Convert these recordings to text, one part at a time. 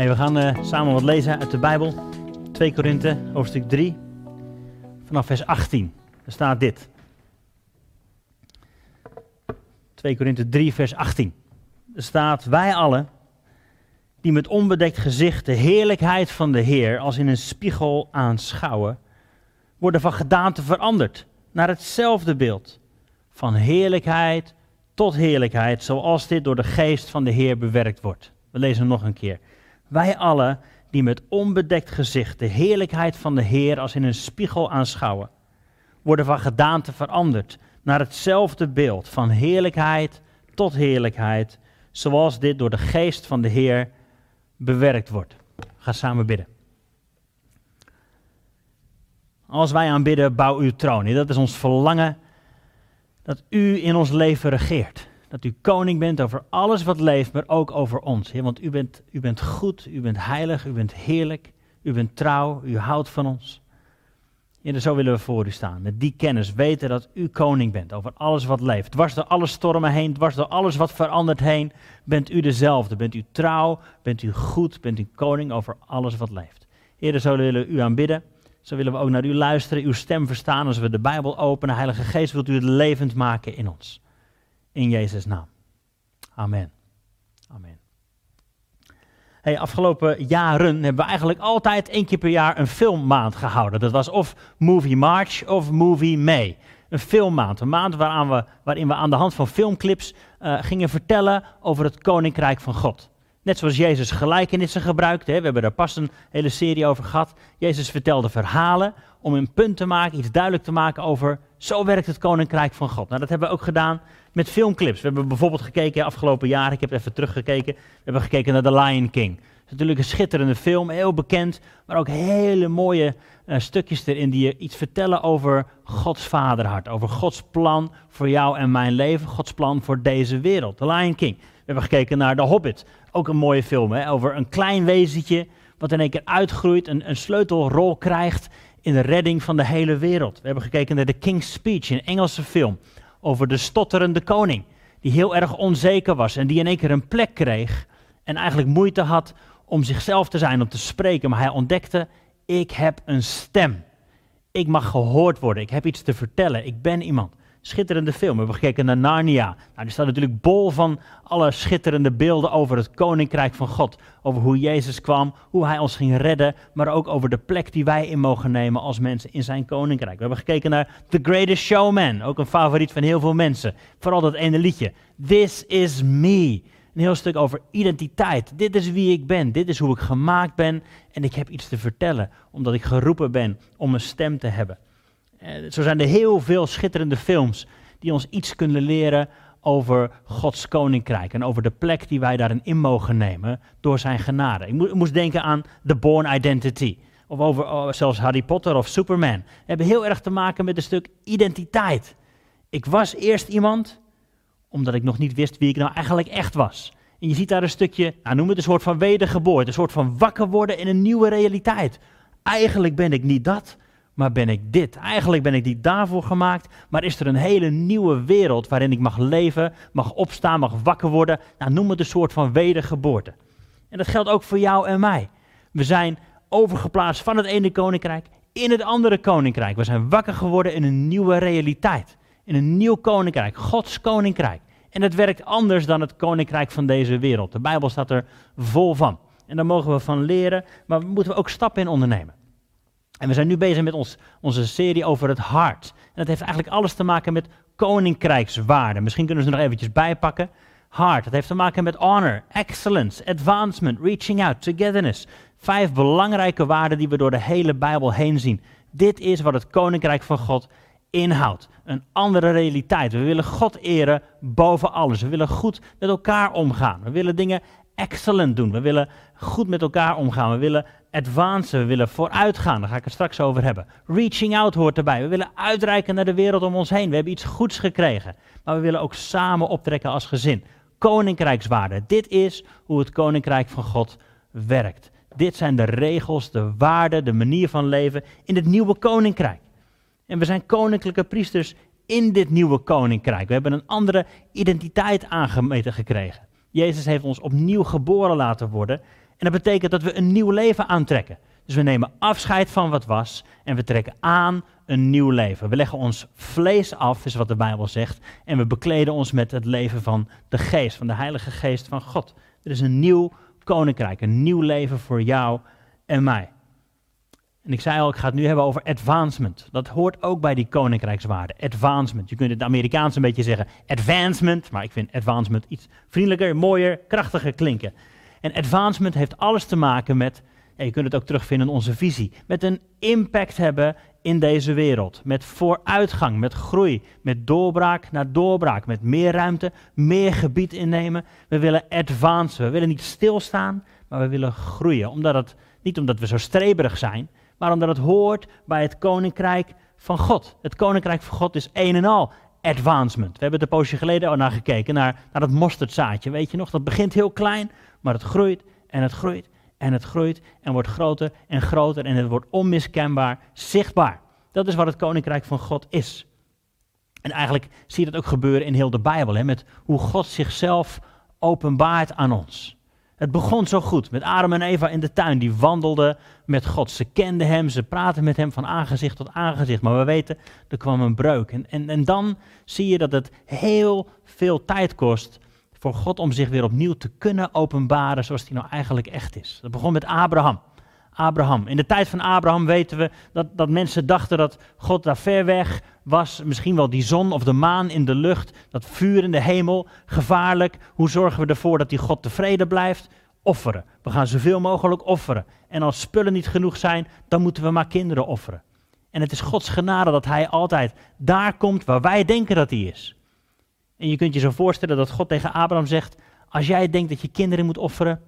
We gaan eh, samen wat lezen uit de Bijbel. 2 Korinthe, hoofdstuk 3, vanaf vers 18. Er staat dit. 2 Korinthe 3, vers 18. Er staat, wij allen, die met onbedekt gezicht de heerlijkheid van de Heer als in een spiegel aanschouwen, worden van gedaante veranderd naar hetzelfde beeld. Van heerlijkheid tot heerlijkheid, zoals dit door de geest van de Heer bewerkt wordt. We lezen hem nog een keer. Wij allen die met onbedekt gezicht de heerlijkheid van de Heer als in een spiegel aanschouwen, worden van gedaante veranderd naar hetzelfde beeld, van heerlijkheid tot heerlijkheid, zoals dit door de geest van de Heer bewerkt wordt. Ga samen bidden. Als wij aanbidden, bouw uw troon. Dat is ons verlangen dat u in ons leven regeert. Dat u koning bent over alles wat leeft, maar ook over ons. Want u bent, u bent goed, u bent heilig, u bent heerlijk, u bent trouw, u houdt van ons. Heer, zo willen we voor u staan. Met die kennis weten dat u koning bent over alles wat leeft. Dwars door alle stormen heen, dwars door alles wat verandert heen, bent u dezelfde. Bent u trouw, bent u goed, bent u koning over alles wat leeft. Heer, zo willen we u aanbidden. Zo willen we ook naar u luisteren, uw stem verstaan als we de Bijbel openen. Heilige Geest, wilt u het levend maken in ons. In Jezus' naam. Amen. Amen. Hey, afgelopen jaren hebben we eigenlijk altijd één keer per jaar een filmmaand gehouden. Dat was of Movie March of Movie May. Een filmmaand. Een maand we, waarin we aan de hand van filmclips uh, gingen vertellen over het Koninkrijk van God. Net zoals Jezus gelijkenissen gebruikte. Hè. We hebben daar pas een hele serie over gehad. Jezus vertelde verhalen om een punt te maken, iets duidelijk te maken over zo werkt het Koninkrijk van God. Nou, dat hebben we ook gedaan met filmclips. We hebben bijvoorbeeld gekeken afgelopen jaar, ik heb even teruggekeken, we hebben gekeken naar The Lion King. Natuurlijk een schitterende film, heel bekend, maar ook hele mooie uh, stukjes erin die je iets vertellen over Gods vaderhart, over Gods plan voor jou en mijn leven, Gods plan voor deze wereld. The Lion King. We hebben gekeken naar The Hobbit, ook een mooie film, hè, over een klein wezentje wat in één keer uitgroeit, een sleutelrol krijgt in de redding van de hele wereld. We hebben gekeken naar The King's Speech, een Engelse film over de stotterende koning, die heel erg onzeker was en die in één keer een plek kreeg en eigenlijk moeite had om zichzelf te zijn, om te spreken. Maar hij ontdekte, ik heb een stem. Ik mag gehoord worden, ik heb iets te vertellen, ik ben iemand. Schitterende film. We hebben gekeken naar Narnia. Nou, die staat natuurlijk bol van alle schitterende beelden over het koninkrijk van God. Over hoe Jezus kwam, hoe hij ons ging redden, maar ook over de plek die wij in mogen nemen als mensen in zijn koninkrijk. We hebben gekeken naar The Greatest Showman, ook een favoriet van heel veel mensen. Vooral dat ene liedje. This is me. Een heel stuk over identiteit. Dit is wie ik ben. Dit is hoe ik gemaakt ben. En ik heb iets te vertellen, omdat ik geroepen ben om een stem te hebben. Eh, zo zijn er heel veel schitterende films die ons iets kunnen leren over Gods koninkrijk en over de plek die wij daarin in mogen nemen door zijn genade. Ik, moest denken aan The Born Identity. Of over oh, zelfs Harry Potter of Superman. Die hebben heel erg te maken met een stuk identiteit. Ik was eerst iemand omdat ik nog niet wist wie ik nou eigenlijk echt was. En je ziet daar een stukje, nou noem het een soort van wedergeboorte, een soort van wakker worden in een nieuwe realiteit. Eigenlijk ben ik niet dat, maar ben ik dit? Eigenlijk ben ik niet daarvoor gemaakt, maar is er een hele nieuwe wereld waarin ik mag leven, mag opstaan, mag wakker worden. Nou, noem het een soort van wedergeboorte. En dat geldt ook voor jou en mij. We zijn overgeplaatst van het ene koninkrijk in het andere koninkrijk. We zijn wakker geworden in een nieuwe realiteit. In een nieuw koninkrijk, Gods koninkrijk. En het werkt anders dan het koninkrijk van deze wereld. De Bijbel staat er vol van. En daar mogen we van leren, maar moeten we ook stappen in ondernemen. En we zijn nu bezig met ons, onze serie over het hart. En dat heeft eigenlijk alles te maken met koninkrijkswaarden. Misschien kunnen we ze nog eventjes bijpakken. Heart, dat heeft te maken met honor, excellence, advancement, reaching out, togetherness. Vijf belangrijke waarden die we door de hele Bijbel heen zien. Dit is wat het koninkrijk van God inhoudt. Een andere realiteit. We willen God eren boven alles. We willen goed met elkaar omgaan. We willen dingen excellent doen. We willen goed met elkaar omgaan. We willen advancen, we willen vooruitgaan. Daar ga ik het straks over hebben. Reaching out hoort erbij. We willen uitreiken naar de wereld om ons heen. We hebben iets goeds gekregen. Maar we willen ook samen optrekken als gezin. Koninkrijkswaarden. Dit is hoe het koninkrijk van God werkt. Dit zijn de regels, de waarden, de manier van leven in het nieuwe koninkrijk. En we zijn koninklijke priesters in dit nieuwe koninkrijk. We hebben een andere identiteit aangemeten gekregen. Jezus heeft ons opnieuw geboren laten worden En dat betekent dat we een nieuw leven aantrekken. Dus we nemen afscheid van wat was en we trekken aan een nieuw leven. We leggen ons vlees af, is wat de Bijbel zegt, en we bekleden ons met het leven van de geest, van de Heilige Geest van God. Er is een nieuw koninkrijk, een nieuw leven voor jou en mij. En ik zei al, ik ga het nu hebben over advancement. Dat hoort ook bij die koninkrijkswaarde. Advancement. Je kunt het Amerikaans een beetje zeggen advancement, maar ik vind advancement iets vriendelijker, mooier, krachtiger klinken. En advancement heeft alles te maken met, je kunt het ook terugvinden in onze visie, met een impact hebben in deze wereld. Met vooruitgang, met groei, met doorbraak naar doorbraak, met meer ruimte, meer gebied innemen. We willen advancen, we willen niet stilstaan, maar we willen groeien. Omdat het, niet omdat we zo streberig zijn, maar omdat het hoort bij het koninkrijk van God. Het koninkrijk van God is een en al advancement. We hebben het een poosje geleden al naar gekeken, naar, naar dat mosterdzaadje. Weet je nog, dat begint heel klein, maar het groeit en het groeit en het groeit en wordt groter en groter en het wordt onmiskenbaar zichtbaar. Dat is wat het koninkrijk van God is. En eigenlijk zie je dat ook gebeuren in heel de Bijbel, hè, met hoe God zichzelf openbaart aan ons. Het begon zo goed met Adam en Eva in de tuin. Die wandelden met God. Ze kenden hem, ze praten met hem van aangezicht tot aangezicht. Maar we weten, er kwam een breuk. En, en, en dan zie je dat het heel veel tijd kost voor God om zich weer opnieuw te kunnen openbaren zoals hij nou eigenlijk echt is. Dat begon met Abraham. Abraham. In de tijd van Abraham weten we dat, dat mensen dachten dat God daar ver weg was. Misschien wel die zon of de maan in de lucht, dat vuur in de hemel. Gevaarlijk. Hoe zorgen we ervoor dat die God tevreden blijft? Offeren. We gaan zoveel mogelijk offeren. En als spullen niet genoeg zijn, dan moeten we maar kinderen offeren. En het is Gods genade dat Hij altijd daar komt waar wij denken dat Hij is. En je kunt je zo voorstellen dat God tegen Abraham zegt: Als jij denkt dat je kinderen moet offeren,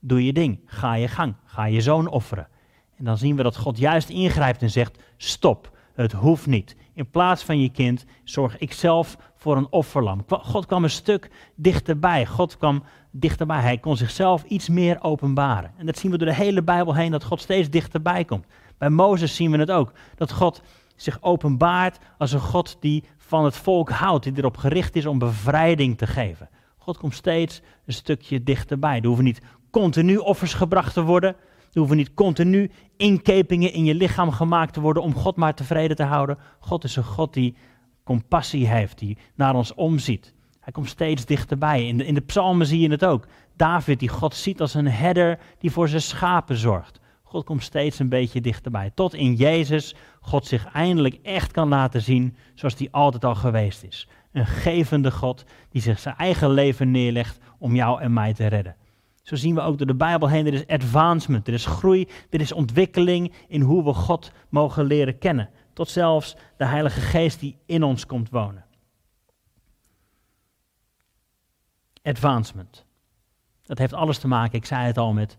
doe je ding. Ga je gang. Ga je zoon offeren. En dan zien we dat God juist ingrijpt en zegt: Stop, het hoeft niet. In plaats van je kind zorg ik zelf voor een offerlam. God kwam een stuk dichterbij. God kwam dichterbij. Hij kon zichzelf iets meer openbaren. En dat zien we door de hele Bijbel heen, dat God steeds dichterbij komt. Bij Mozes zien we het ook. Dat God zich openbaart als een God die van het volk houdt, die erop gericht is om bevrijding te geven. God komt steeds een stukje dichterbij. Er hoeven niet continu offers gebracht te worden. Er hoeven niet continu inkepingen in je lichaam gemaakt te worden om God maar tevreden te houden. God is een God die compassie heeft, die naar ons omziet. Hij komt steeds dichterbij. In de, in de psalmen zie je het ook. David die God ziet als een herder die voor zijn schapen zorgt. God komt steeds een beetje dichterbij. Tot in Jezus God zich eindelijk echt kan laten zien zoals hij altijd al geweest is. Een gevende God die zich zijn eigen leven neerlegt om jou en mij te redden. Zo zien we ook door de Bijbel heen, er is advancement, er is groei, er is ontwikkeling in hoe we God mogen leren kennen. Tot zelfs de Heilige Geest die in ons komt wonen. Advancement. Dat heeft alles te maken, ik zei het al, met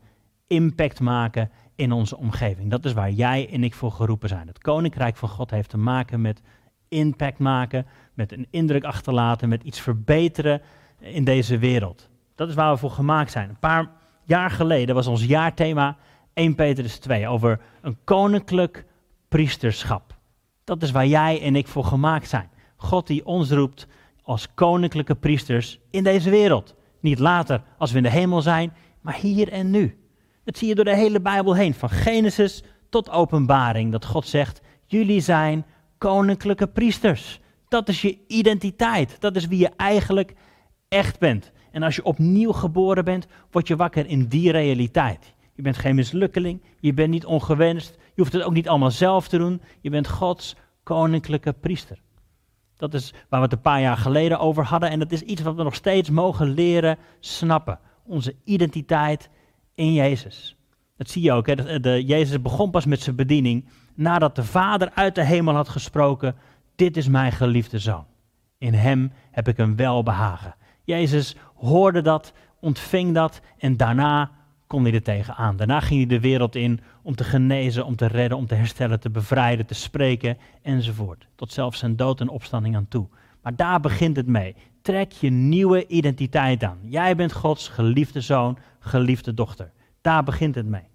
impact maken in onze omgeving. Dat is waar jij en ik voor geroepen zijn. Het koninkrijk van God heeft te maken met impact maken, met een indruk achterlaten, met iets verbeteren in deze wereld. Dat is waar we voor gemaakt zijn. Een paar jaar geleden was ons jaarthema 1 Petrus 2 over een koninklijk priesterschap. Dat is waar jij en ik voor gemaakt zijn. God die ons roept als koninklijke priesters in deze wereld. Niet later als we in de hemel zijn, maar hier en nu. Dat zie je door de hele Bijbel heen, van Genesis tot Openbaring, dat God zegt: Jullie zijn koninklijke priesters. Dat is je identiteit. Dat is wie je eigenlijk echt bent. En als je opnieuw geboren bent, word je wakker in die realiteit. Je bent geen mislukkeling, je bent niet ongewenst, je hoeft het ook niet allemaal zelf te doen. Je bent Gods koninklijke priester. Dat is waar we het een paar jaar geleden over hadden en dat is iets wat we nog steeds mogen leren snappen. Onze identiteit in Jezus. Dat zie je ook. Hè? De, Jezus begon pas met zijn bediening nadat de Vader uit de hemel had gesproken: Dit is mijn geliefde zoon. In hem heb ik een welbehagen. Jezus hoorde dat, ontving dat en daarna kon hij er tegenaan. Daarna ging hij de wereld in om te genezen, om te redden, om te herstellen, te bevrijden, te spreken enzovoort. Tot zelfs zijn dood en opstanding aan toe. Maar daar begint het mee. Trek je nieuwe identiteit aan. Jij bent Gods geliefde zoon, geliefde dochter. Daar begint het mee.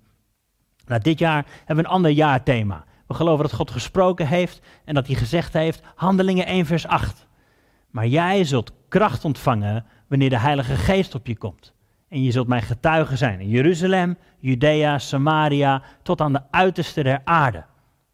Nou, dit jaar hebben we een ander jaarthema. We geloven dat God gesproken heeft en dat hij gezegd heeft, Handelingen 1 vers 8. Maar jij zult kracht ontvangen wanneer de Heilige Geest op je komt. En je zult mijn getuige zijn in Jeruzalem, Judea, Samaria, tot aan de uiterste der aarde.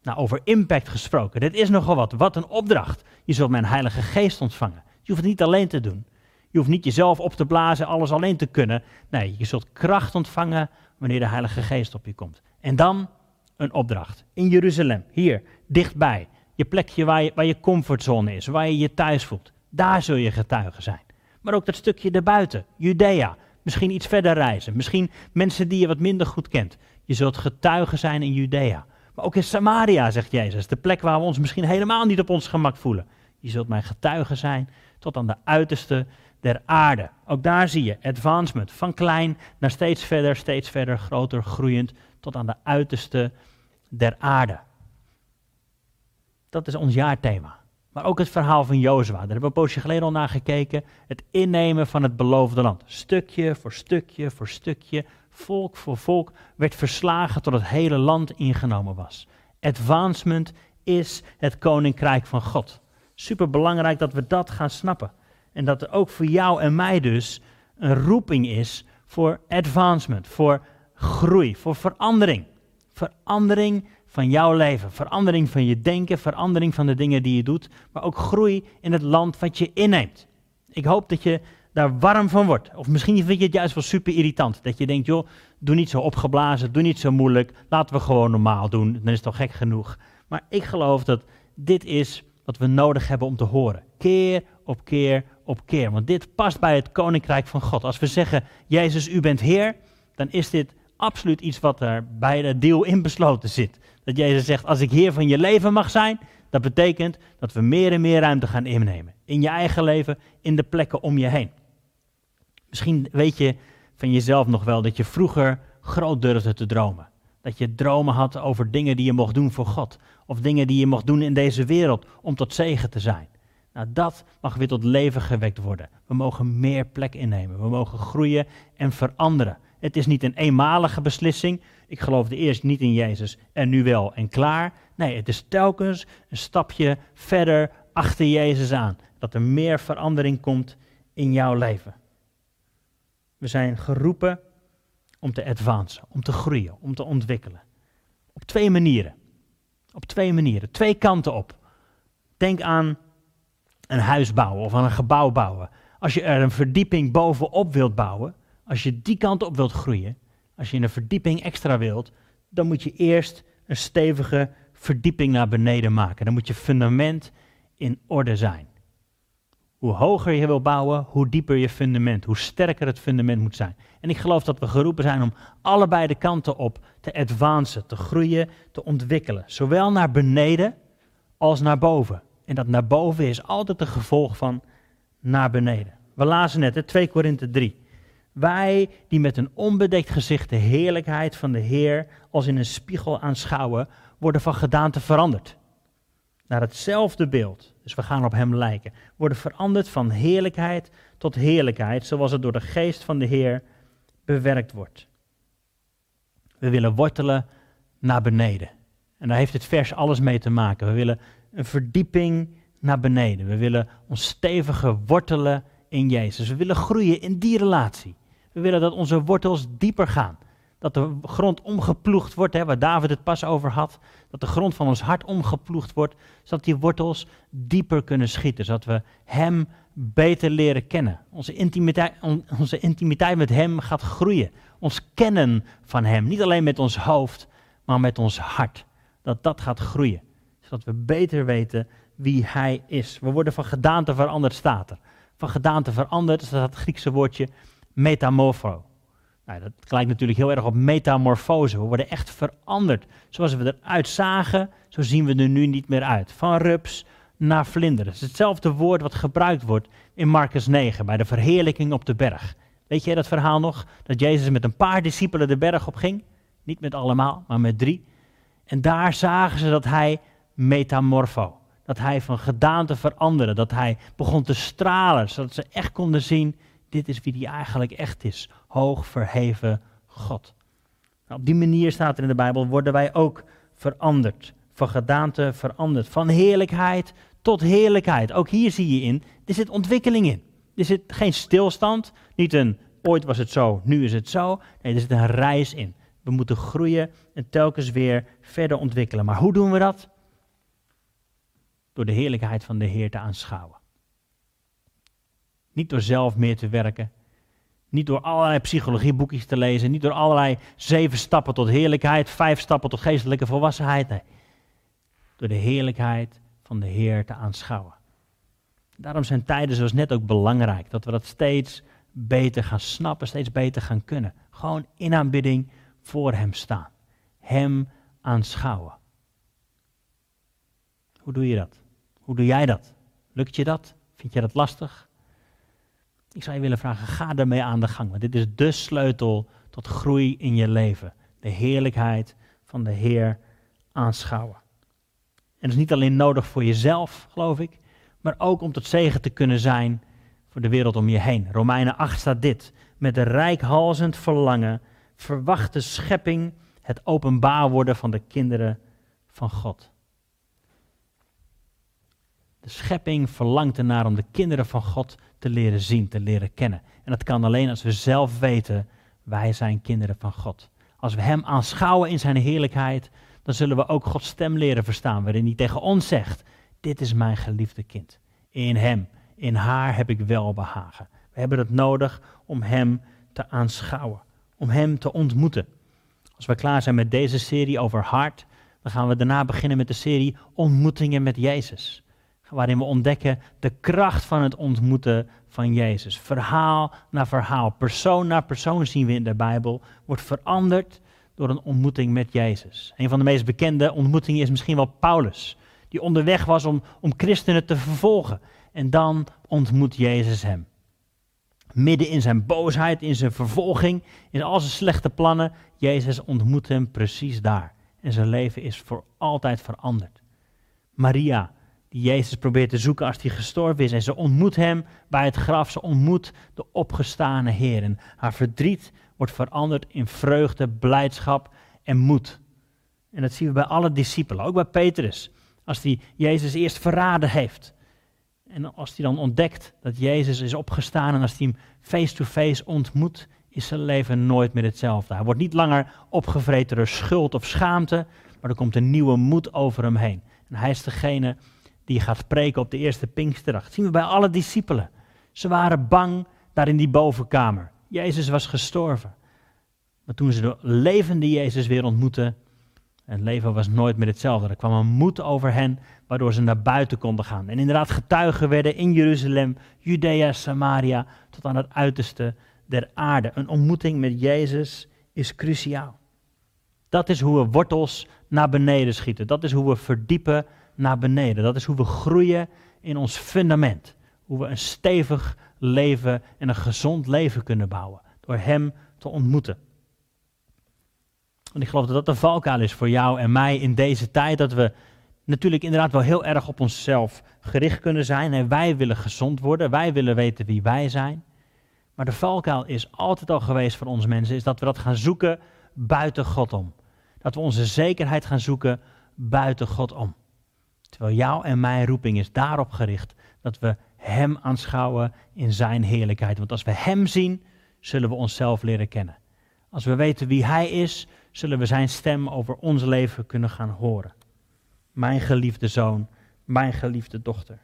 Nou, over impact gesproken, dit is nogal wat. Wat een opdracht. Je zult mijn Heilige Geest ontvangen. Je hoeft het niet alleen te doen. Je hoeft niet jezelf op te blazen, alles alleen te kunnen. Nee, je zult kracht ontvangen wanneer de Heilige Geest op je komt. En dan een opdracht. In Jeruzalem, hier, dichtbij. Je plekje waar je, waar je comfortzone is, waar je je thuis voelt. Daar zul je getuige zijn. Maar ook dat stukje erbuiten, Judea. Misschien iets verder reizen. Misschien mensen die je wat minder goed kent. Je zult getuige zijn in Judea. Maar ook in Samaria, zegt Jezus. De plek waar we ons misschien helemaal niet op ons gemak voelen. Je zult mijn getuige zijn tot aan de uiterste der aarde. Ook daar zie je advancement. Van klein naar steeds verder, steeds verder, groter, groeiend. Tot aan de uiterste der aarde. Dat is ons jaarthema. Maar ook het verhaal van Jozua. Daar hebben we een poosje geleden al naar gekeken. Het innemen van het beloofde land. Stukje voor stukje voor stukje, volk voor volk, werd verslagen tot het hele land ingenomen was. Advancement is het koninkrijk van God. Super belangrijk dat we dat gaan snappen. En dat er ook voor jou en mij dus een roeping is voor advancement, voor groei, voor verandering. Verandering van jouw leven, verandering van je denken, verandering van de dingen die je doet, maar ook groei in het land wat je inneemt. Ik hoop dat je daar warm van wordt. Of misschien vind je het juist wel super irritant. Dat je denkt, joh, doe niet zo opgeblazen, doe niet zo moeilijk, laten we gewoon normaal doen, dan is het toch gek genoeg. Maar ik geloof dat dit is wat we nodig hebben om te horen. Keer op keer op keer. Want dit past bij het koninkrijk van God. Als we zeggen, Jezus, u bent Heer, dan is dit absoluut iets wat er bij de deal in besloten zit. Dat Jezus zegt, als ik Heer van je leven mag zijn, dat betekent dat we meer en meer ruimte gaan innemen. In je eigen leven, in de plekken om je heen. Misschien weet je van jezelf nog wel dat je vroeger groot durfde te dromen. Dat je dromen had over dingen die je mocht doen voor God. Of dingen die je mocht doen in deze wereld om tot zegen te zijn. Nou, dat mag weer tot leven gewekt worden. We mogen meer plek innemen. We mogen groeien en veranderen. Het is niet een eenmalige beslissing. Ik geloofde eerst niet in Jezus en nu wel en klaar. Nee, het is telkens een stapje verder achter Jezus aan. Dat er meer verandering komt in jouw leven. We zijn geroepen om te advancen, om te groeien, om te ontwikkelen. Op twee manieren. Op twee manieren, twee kanten op. Denk aan een huis bouwen of aan een gebouw bouwen. Als je er een verdieping bovenop wilt bouwen, als je die kant op wilt groeien, als je een verdieping extra wilt, dan moet je eerst een stevige verdieping naar beneden maken. Dan moet je fundament in orde zijn. Hoe hoger je wil bouwen, hoe dieper je fundament, hoe sterker het fundament moet zijn. En ik geloof dat we geroepen zijn om allebei de kanten op te advancen, te groeien, te ontwikkelen. Zowel naar beneden als naar boven. En dat naar boven is altijd een gevolg van naar beneden. We lazen net, hè, 2 Korinthe 3. Wij die met een onbedekt gezicht de heerlijkheid van de Heer als in een spiegel aanschouwen, worden van gedaante veranderd. Naar hetzelfde beeld, dus we gaan op Hem lijken, worden veranderd van heerlijkheid tot heerlijkheid, zoals het door de geest van de Heer bewerkt wordt. We willen wortelen naar beneden. En daar heeft het vers alles mee te maken. We willen een verdieping naar beneden. We willen ons stevige wortelen in Jezus. We willen groeien in die relatie. We willen dat onze wortels dieper gaan. Dat de grond omgeploegd wordt, hè, waar David het pas over had. Dat de grond van ons hart omgeploegd wordt, zodat die wortels dieper kunnen schieten. Zodat we Hem beter leren kennen. Onze intimiteit, onze intimiteit met Hem gaat groeien. Ons kennen van Hem, niet alleen met ons hoofd, maar met ons hart. Dat dat gaat groeien. Zodat we beter weten wie Hij is. We worden van gedaante veranderd, staat er. Van gedaante veranderd, dat is het Griekse woordje metamorpho. Nou, dat lijkt natuurlijk heel erg op metamorfose. We worden echt veranderd. Zoals we eruit zagen, zo zien we er nu niet meer uit. Van rups naar vlinder. Het is hetzelfde woord wat gebruikt wordt in Marcus 9 bij de verheerlijking op de berg. Weet jij dat verhaal nog? Dat Jezus met een paar discipelen de berg op ging? Niet met allemaal, maar met drie. En daar zagen ze dat hij metamorfo, dat hij van gedaante veranderde, dat hij begon te stralen, zodat ze echt konden zien dit is wie die eigenlijk echt is. Hoog verheven God. Nou, op die manier staat er in de Bijbel, worden wij ook veranderd. Van gedaante veranderd. Van heerlijkheid tot heerlijkheid. Ook hier zie je in, er zit ontwikkeling in. Er zit geen stilstand, niet een ooit was het zo, nu is het zo. Nee, er zit een reis in. We moeten groeien en telkens weer verder ontwikkelen. Maar hoe doen we dat? Door de heerlijkheid van de Heer te aanschouwen. Niet door zelf meer te werken. Niet door allerlei psychologieboekjes te lezen. Niet door allerlei zeven stappen tot heerlijkheid, vijf stappen tot geestelijke volwassenheid. Door de heerlijkheid van de Heer te aanschouwen. Daarom zijn tijden zoals net ook belangrijk. Dat we dat steeds beter gaan snappen, steeds beter gaan kunnen. Gewoon in aanbidding voor Hem staan. Hem aanschouwen. Hoe doe je dat? Hoe doe jij dat? Lukt je dat? Vind je dat lastig? Ik zou je willen vragen, ga ermee aan de gang. Want dit is de sleutel tot groei in je leven. De heerlijkheid van de Heer aanschouwen. En dat is niet alleen nodig voor jezelf, geloof ik, maar ook om tot zegen te kunnen zijn voor de wereld om je heen. Romeinen 8 staat dit. Met een rijkhalzend verlangen verwacht de schepping het openbaar worden van de kinderen van God. De schepping verlangt ernaar om de kinderen van God te leren zien, te leren kennen. En dat kan alleen als we zelf weten, wij zijn kinderen van God. Als we Hem aanschouwen in Zijn heerlijkheid, dan zullen we ook Gods stem leren verstaan, waarin Hij tegen ons zegt, dit is mijn geliefde kind. In Hem, in haar heb ik welbehagen. We hebben het nodig om Hem te aanschouwen, om Hem te ontmoeten. Als we klaar zijn met deze serie over hart, dan gaan we daarna beginnen met de serie Ontmoetingen met Jezus waarin we ontdekken de kracht van het ontmoeten van Jezus. Verhaal na verhaal, persoon na persoon zien we in de Bijbel, wordt veranderd door een ontmoeting met Jezus. Een van de meest bekende ontmoetingen is misschien wel Paulus, die onderweg was om, om christenen te vervolgen. En dan ontmoet Jezus hem. Midden in zijn boosheid, in zijn vervolging, in al zijn slechte plannen, Jezus ontmoet hem precies daar. En zijn leven is voor altijd veranderd. Maria, die Jezus probeert te zoeken als hij gestorven is. En ze ontmoet hem bij het graf. Ze ontmoet de opgestane Heer. En haar verdriet wordt veranderd in vreugde, blijdschap en moed. En dat zien we bij alle discipelen, ook bij Petrus. Als hij Jezus eerst verraden heeft. En als hij dan ontdekt dat Jezus is opgestaan en als hij hem face-to-face ontmoet, is zijn leven nooit meer hetzelfde. Hij wordt niet langer opgevreten door schuld of schaamte, maar er komt een nieuwe moed over hem heen. En hij is degene die gaat spreken op de eerste Pinksterdag. Dat zien we bij alle discipelen. Ze waren bang daar in die bovenkamer. Jezus was gestorven. Maar toen ze de levende Jezus weer ontmoetten, het leven was nooit meer hetzelfde. Er kwam een moed over hen, waardoor ze naar buiten konden gaan. En inderdaad getuigen werden in Jeruzalem, Judea, Samaria, tot aan het uiterste der aarde. Een ontmoeting met Jezus is cruciaal. Dat is hoe we wortels naar beneden schieten. Dat is hoe we verdiepen naar beneden. Dat is hoe we groeien in ons fundament. Hoe we een stevig leven en een gezond leven kunnen bouwen. Door Hem te ontmoeten. En ik geloof dat dat de valkuil is voor jou en mij in deze tijd. Dat we natuurlijk inderdaad wel heel erg op onszelf gericht kunnen zijn. En wij willen gezond worden. Wij willen weten wie wij zijn. Maar de valkuil is altijd al geweest voor ons mensen. Is dat we dat gaan zoeken buiten God om. Dat we onze zekerheid gaan zoeken buiten God om. Terwijl jouw en mijn roeping is daarop gericht dat we Hem aanschouwen in Zijn heerlijkheid. Want als we Hem zien, zullen we onszelf leren kennen. Als we weten wie Hij is, zullen we Zijn stem over ons leven kunnen gaan horen. Mijn geliefde zoon, mijn geliefde dochter.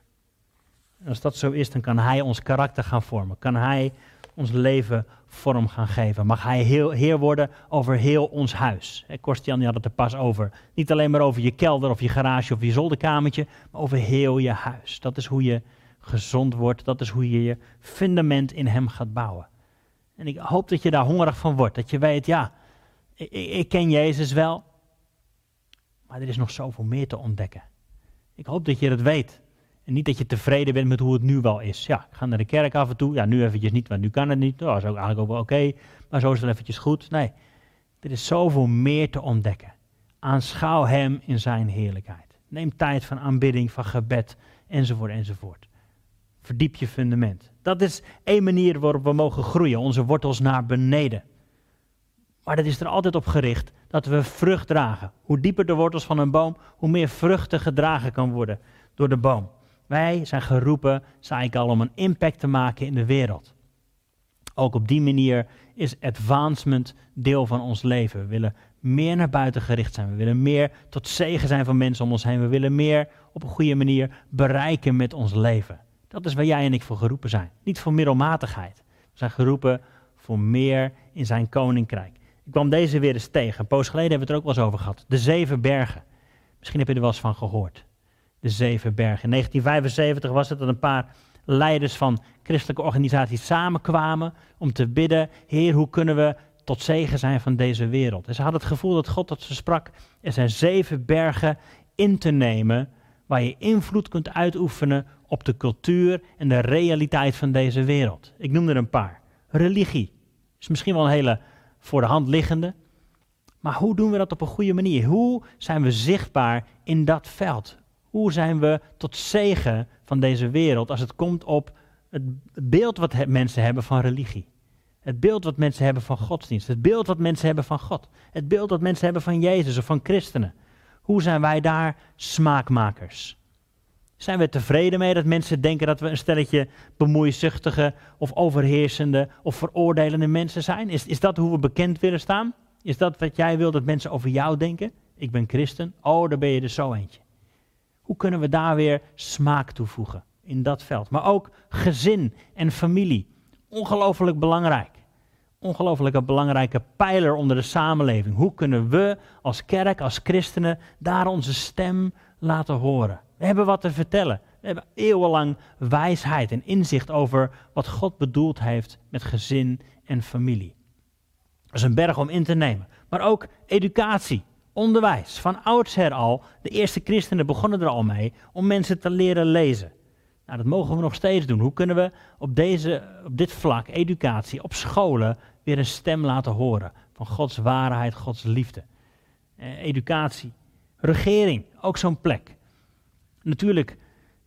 En als dat zo is, dan kan Hij ons karakter gaan vormen. Kan Hij ons leven vorm gaan geven. Mag Hij heel, heer worden over heel ons huis. Korstian had het er pas over. Niet alleen maar over je kelder of je garage of je zolderkamertje, maar over heel je huis. Dat is hoe je gezond wordt. Dat is hoe je je fundament in Hem gaat bouwen. En ik hoop dat je daar hongerig van wordt. Dat je weet, ja, ik, ik ken Jezus wel, maar er is nog zoveel meer te ontdekken. Ik hoop dat je dat weet. En niet dat je tevreden bent met hoe het nu wel is. Ja, ik ga naar de kerk af en toe. Ja, nu eventjes niet, want nu kan het niet. Dat is ook eigenlijk ook wel oké. maar zo is het eventjes goed. Nee, er is zoveel meer te ontdekken. Aanschouw hem in zijn heerlijkheid. Neem tijd van aanbidding, van gebed, enzovoort, enzovoort. Verdiep je fundament. Dat is één manier waarop we mogen groeien, onze wortels naar beneden. Maar dat is er altijd op gericht dat we vrucht dragen. Hoe dieper de wortels van een boom, hoe meer vruchten gedragen kan worden door de boom. Wij zijn geroepen, zei ik al, om een impact te maken in de wereld. Ook op die manier is advancement deel van ons leven. We willen meer naar buiten gericht zijn. We willen meer tot zegen zijn van mensen om ons heen. We willen meer op een goede manier bereiken met ons leven. Dat is waar jij en ik voor geroepen zijn. Niet voor middelmatigheid. We zijn geroepen voor meer in zijn koninkrijk. Ik kwam deze weer eens tegen. Een poos geleden hebben we het er ook wel eens over gehad. De zeven bergen. Misschien heb je er wel eens van gehoord. De zeven bergen. In 1975 was het dat een paar leiders van christelijke organisaties samenkwamen om te bidden: Heer, hoe kunnen we tot zegen zijn van deze wereld? En ze hadden het gevoel dat God tot ze sprak: er zijn zeven bergen in te nemen waar je invloed kunt uitoefenen op de cultuur en de realiteit van deze wereld. Ik noem er een paar. Religie is misschien wel een hele voor de hand liggende. Maar hoe doen we dat op een goede manier? Hoe zijn we zichtbaar in dat veld? Hoe zijn we tot zegen van deze wereld als het komt op het beeld wat mensen hebben van religie? Het beeld wat mensen hebben van godsdienst. Het beeld wat mensen hebben van God. Het beeld wat mensen hebben van Jezus of van christenen. Hoe zijn wij daar smaakmakers? Zijn we tevreden mee dat mensen denken dat we een stelletje bemoeizuchtige of overheersende of veroordelende mensen zijn? Is, is dat hoe we bekend willen staan? Is dat wat jij wil dat mensen over jou denken? Ik ben christen. Oh, daar ben je er zo eentje. Hoe kunnen we daar weer smaak toevoegen in dat veld? Maar ook gezin en familie. Ongelooflijk belangrijk. Ongelooflijk belangrijke pijler onder de samenleving. Hoe kunnen we als kerk, als christenen, daar onze stem laten horen? We hebben wat te vertellen. We hebben eeuwenlang wijsheid en inzicht over wat God bedoeld heeft met gezin en familie. Dat is een berg om in te nemen. Maar ook educatie, onderwijs. Van oudsher al, de eerste christenen begonnen er al mee om mensen te leren lezen. Nou, dat mogen we nog steeds doen. Hoe kunnen we op, deze, op dit vlak, educatie, op scholen, weer een stem laten horen van Gods waarheid, Gods liefde? Eh, educatie. Regering, ook zo'n plek. Natuurlijk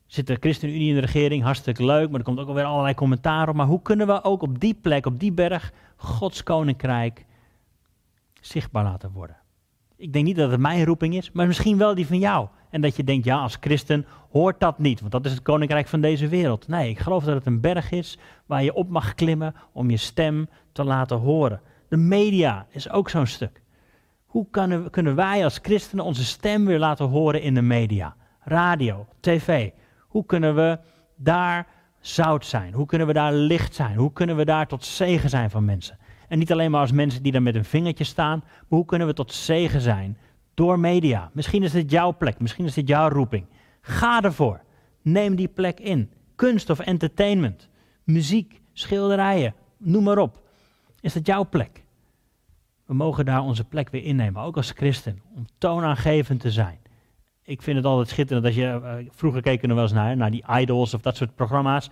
zit de ChristenUnie in de regering, hartstikke leuk, maar er komt ook alweer allerlei commentaar op. Maar hoe kunnen we ook op die plek, op die berg, Gods koninkrijk zichtbaar laten worden? Ik denk niet dat het mijn roeping is, maar misschien wel die van jou. En dat je denkt, ja, als christen hoort dat niet, want dat is het koninkrijk van deze wereld. Nee, ik geloof dat het een berg is waar je op mag klimmen om je stem te laten horen. De media is ook zo'n stuk. Hoe kunnen, kunnen wij als christenen onze stem weer laten horen in de media? radio, tv. Hoe kunnen we daar zout zijn? Hoe kunnen we daar licht zijn? Hoe kunnen we daar tot zegen zijn van mensen? En niet alleen maar als mensen die daar met een vingertje staan, maar hoe kunnen we tot zegen zijn door media? Misschien is dit jouw plek, misschien is dit jouw roeping. Ga ervoor. Neem die plek in. Kunst of entertainment, muziek, schilderijen, noem maar op. Is dat jouw plek? We mogen daar onze plek weer innemen, ook als christen, om toonaangevend te zijn ik vind het altijd schitterend als je, uh, vroeger keken we wel eens naar, naar die idols of dat soort programma's.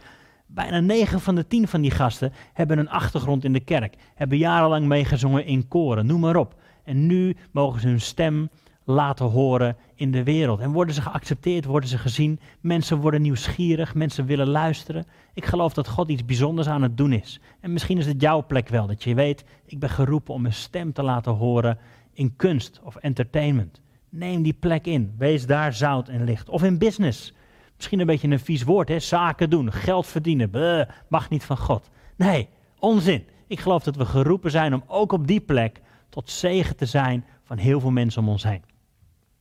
Bijna 9 van de 10 van die gasten hebben een achtergrond in de kerk. Hebben jarenlang meegezongen in koren, noem maar op. En nu mogen ze hun stem laten horen in de wereld. En worden ze geaccepteerd, worden ze gezien. Mensen worden nieuwsgierig, mensen willen luisteren. Ik geloof dat God iets bijzonders aan het doen is. En misschien is het jouw plek wel, dat je weet, ik ben geroepen om mijn stem te laten horen in kunst of entertainment. Neem die plek in. Wees daar zout en licht. Of in business. Misschien een beetje een vies woord, hè? Zaken doen, geld verdienen. Bleh, mag niet van God. Nee, onzin. Ik geloof dat we geroepen zijn om ook op die plek tot zegen te zijn van heel veel mensen om ons heen.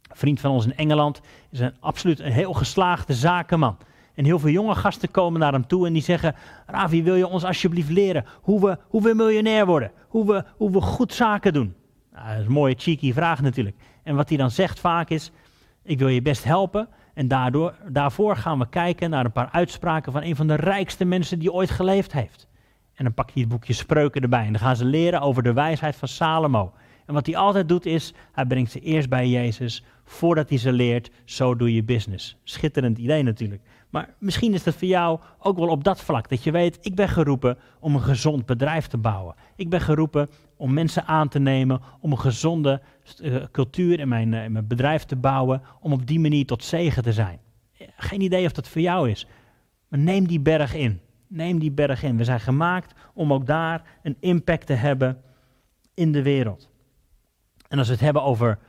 Een vriend van ons in Engeland is een absoluut een heel geslaagde zakenman. En heel veel jonge gasten komen naar hem toe en die zeggen: Ravi, wil je ons alsjeblieft leren hoe we, hoe we miljonair worden? Hoe we, hoe we goed zaken doen? Nou, dat is een mooie cheeky vraag natuurlijk. En wat hij dan zegt vaak is, ik wil je best helpen. En daardoor, daarvoor gaan we kijken naar een paar uitspraken van een van de rijkste mensen die ooit geleefd heeft. En dan pak je het boekje spreuken erbij. En dan gaan ze leren over de wijsheid van Salomo. En wat hij altijd doet is, hij brengt ze eerst bij Jezus, voordat hij ze leert, zo doe je business. Schitterend idee natuurlijk. Maar misschien is dat voor jou ook wel op dat vlak, dat je weet, ik ben geroepen om een gezond bedrijf te bouwen. Ik ben geroepen om mensen aan te nemen, om een gezonde uh, cultuur in mijn, uh, in mijn bedrijf te bouwen, om op die manier tot zegen te zijn. Geen idee of dat voor jou is, maar neem die berg in. Neem die berg in. We zijn gemaakt om ook daar een impact te hebben in de wereld. En als we het hebben over,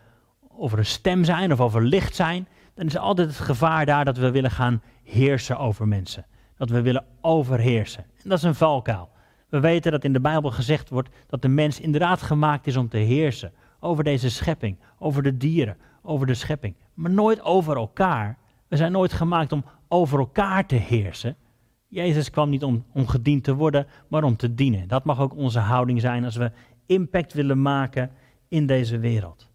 over een stem zijn of over licht zijn, dan is altijd het gevaar daar dat we willen gaan heersen over mensen. Dat we willen overheersen. En dat is een valkuil. We weten dat in de Bijbel gezegd wordt dat de mens inderdaad gemaakt is om te heersen over deze schepping, over de dieren, over de schepping, maar nooit over elkaar. We zijn nooit gemaakt om over elkaar te heersen. Jezus kwam niet om, om gediend te worden, maar om te dienen. Dat mag ook onze houding zijn als we impact willen maken in deze wereld.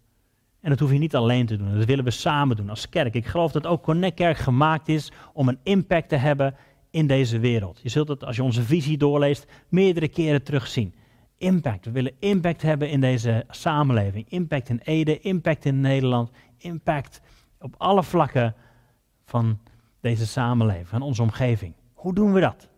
En dat hoef je niet alleen te doen, dat willen we samen doen als kerk. Ik geloof dat ook Connect Kerk gemaakt is om een impact te hebben in deze wereld. Je zult het, als je onze visie doorleest, meerdere keren terugzien. Impact. We willen impact hebben in deze samenleving. Impact in Ede, impact in Nederland, impact op alle vlakken van deze samenleving, van onze omgeving. Hoe doen we dat?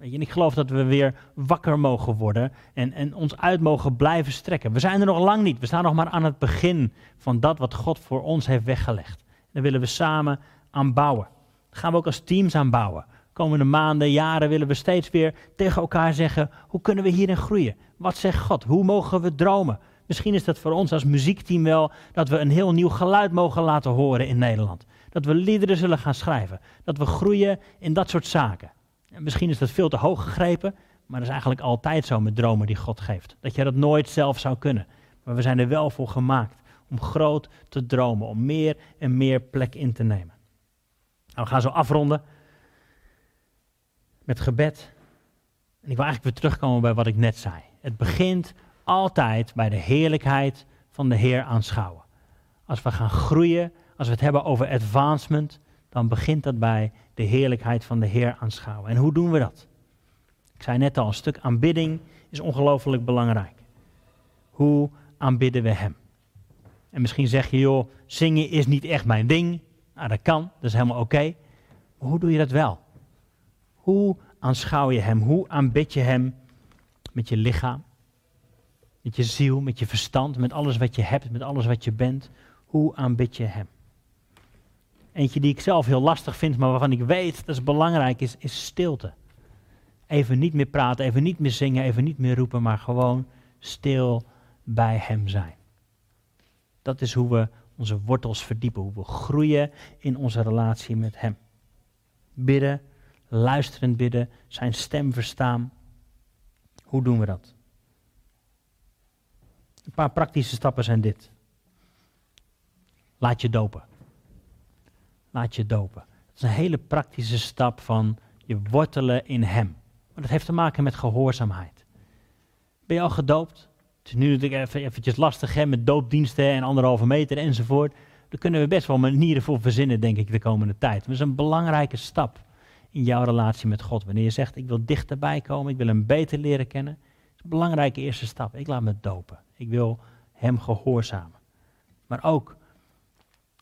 En ik geloof dat we weer wakker mogen worden en, en ons uit mogen blijven strekken. We zijn er nog lang niet. We staan nog maar aan het begin van dat wat God voor ons heeft weggelegd. Daar willen we samen aan bouwen. Gaan we ook als teams aan bouwen. Komende maanden, jaren willen we steeds weer tegen elkaar zeggen: hoe kunnen we hierin groeien? Wat zegt God? Hoe mogen we dromen? Misschien is dat voor ons als muziekteam wel dat we een heel nieuw geluid mogen laten horen in Nederland. Dat we liederen zullen gaan schrijven. Dat we groeien in dat soort zaken. En misschien is dat veel te hoog gegrepen, maar dat is eigenlijk altijd zo met dromen die God geeft. Dat je dat nooit zelf zou kunnen. Maar we zijn er wel voor gemaakt om groot te dromen, om meer en meer plek in te nemen. Nou, we gaan zo afronden met gebed. En ik wil eigenlijk weer terugkomen bij wat ik net zei. Het begint altijd bij de heerlijkheid van de Heer aanschouwen. Als we gaan groeien, als we het hebben over advancement, dan begint dat bij de heerlijkheid van de Heer aanschouwen. En hoe doen we dat? Ik zei net al, een stuk aanbidding is ongelooflijk belangrijk. Hoe aanbidden we Hem? En misschien zeg je, joh, zingen is niet echt mijn ding. Nou, dat kan, dat is helemaal oké. Maar hoe doe je dat wel? Hoe aanschouw je Hem? Hoe aanbid je Hem met je lichaam, met je ziel, met je verstand, met alles wat je hebt, met alles wat je bent? Hoe aanbid je Hem? Eentje die ik zelf heel lastig vind, maar waarvan ik weet dat is belangrijk, is, is stilte. Even niet meer praten, even niet meer zingen, even niet meer roepen, maar gewoon stil bij Hem zijn. Dat is hoe we onze wortels verdiepen, hoe we groeien in onze relatie met Hem. Bidden, luisterend bidden, Zijn stem verstaan. Hoe doen we dat? Een paar praktische stappen zijn dit. Laat je dopen laat je dopen. Dat is een hele praktische stap van je wortelen in Hem. Maar dat heeft te maken met gehoorzaamheid. Ben je al gedoopt? Het is nu natuurlijk even eventjes lastig hè, met doopdiensten en anderhalve meter enzovoort. Daar kunnen we best wel manieren voor verzinnen, denk ik, de komende tijd. Dat is een belangrijke stap in jouw relatie met God. Wanneer je zegt, ik wil dichterbij komen, ik wil Hem beter leren kennen. Dat is een belangrijke eerste stap. Ik laat me dopen. Ik wil Hem gehoorzamen. Maar ook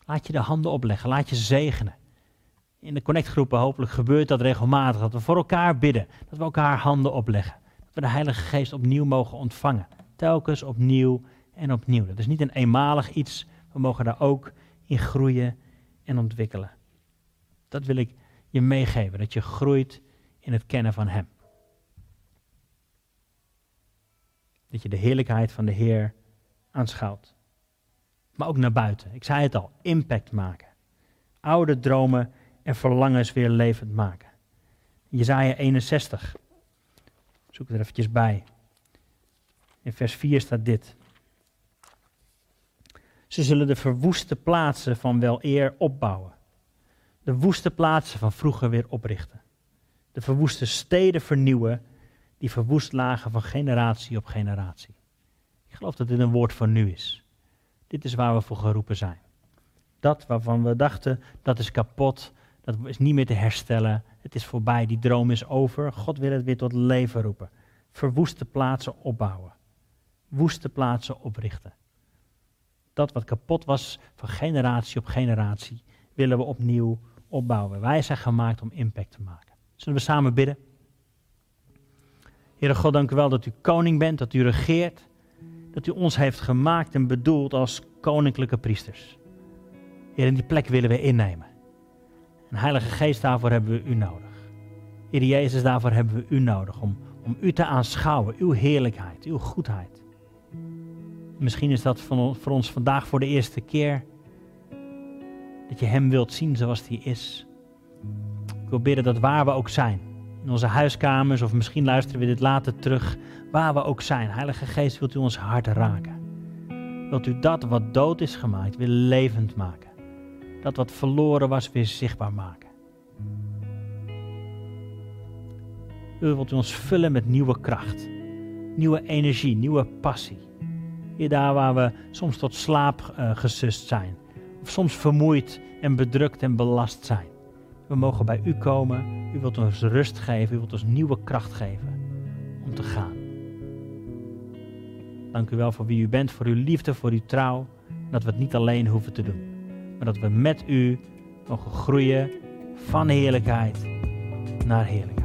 Laat je de handen opleggen, laat je zegenen. In de connectgroepen hopelijk gebeurt dat regelmatig, dat we voor elkaar bidden, dat we elkaar handen opleggen. Dat we de Heilige Geest opnieuw mogen ontvangen. Telkens opnieuw en opnieuw. Dat is niet een eenmalig iets, we mogen daar ook in groeien en ontwikkelen. Dat wil ik je meegeven, dat je groeit in het kennen van Hem. Dat je de heerlijkheid van de Heer aanschouwt maar ook naar buiten. Ik zei het al, impact maken. Oude dromen en verlangens weer levend maken. Jezaja 61. Zoek er eventjes bij. In vers 4 staat dit. Ze zullen de verwoeste plaatsen van wel eer opbouwen. De woeste plaatsen van vroeger weer oprichten. De verwoeste steden vernieuwen die verwoest lagen van generatie op generatie. Ik geloof dat dit een woord van nu is. Dit is waar we voor geroepen zijn. Dat waarvan we dachten, dat is kapot, dat is niet meer te herstellen, het is voorbij, die droom is over. God wil het weer tot leven roepen. Verwoeste plaatsen opbouwen. Woeste plaatsen oprichten. Dat wat kapot was van generatie op generatie, willen we opnieuw opbouwen. Wij zijn gemaakt om impact te maken. Zullen we samen bidden? Heere God, dank u wel dat u koning bent, dat u regeert dat u ons heeft gemaakt en bedoeld als koninklijke priesters. Heer, in die plek willen we innemen. En Heilige Geest, daarvoor hebben we u nodig. Heer Jezus, daarvoor hebben we u nodig om, om u te aanschouwen, uw heerlijkheid, uw goedheid. Misschien is dat voor ons vandaag voor de eerste keer dat je Hem wilt zien zoals Hij is. Ik wil bidden dat waar we ook zijn, in onze huiskamers of misschien luisteren we dit later terug, waar we ook zijn. Heilige Geest, wilt u ons hart raken? Wilt u dat wat dood is gemaakt weer levend maken? Dat wat verloren was weer zichtbaar maken? U wilt u ons vullen met nieuwe kracht, nieuwe energie, nieuwe passie. Hier daar waar we soms tot slaap uh, gesust zijn, soms vermoeid en bedrukt en belast zijn. We mogen bij u komen. U wilt ons rust geven. U wilt ons nieuwe kracht geven om te gaan. Dank u wel voor wie u bent, voor uw liefde, voor uw trouw. Dat we het niet alleen hoeven te doen, maar dat we met u mogen groeien van heerlijkheid naar heerlijkheid.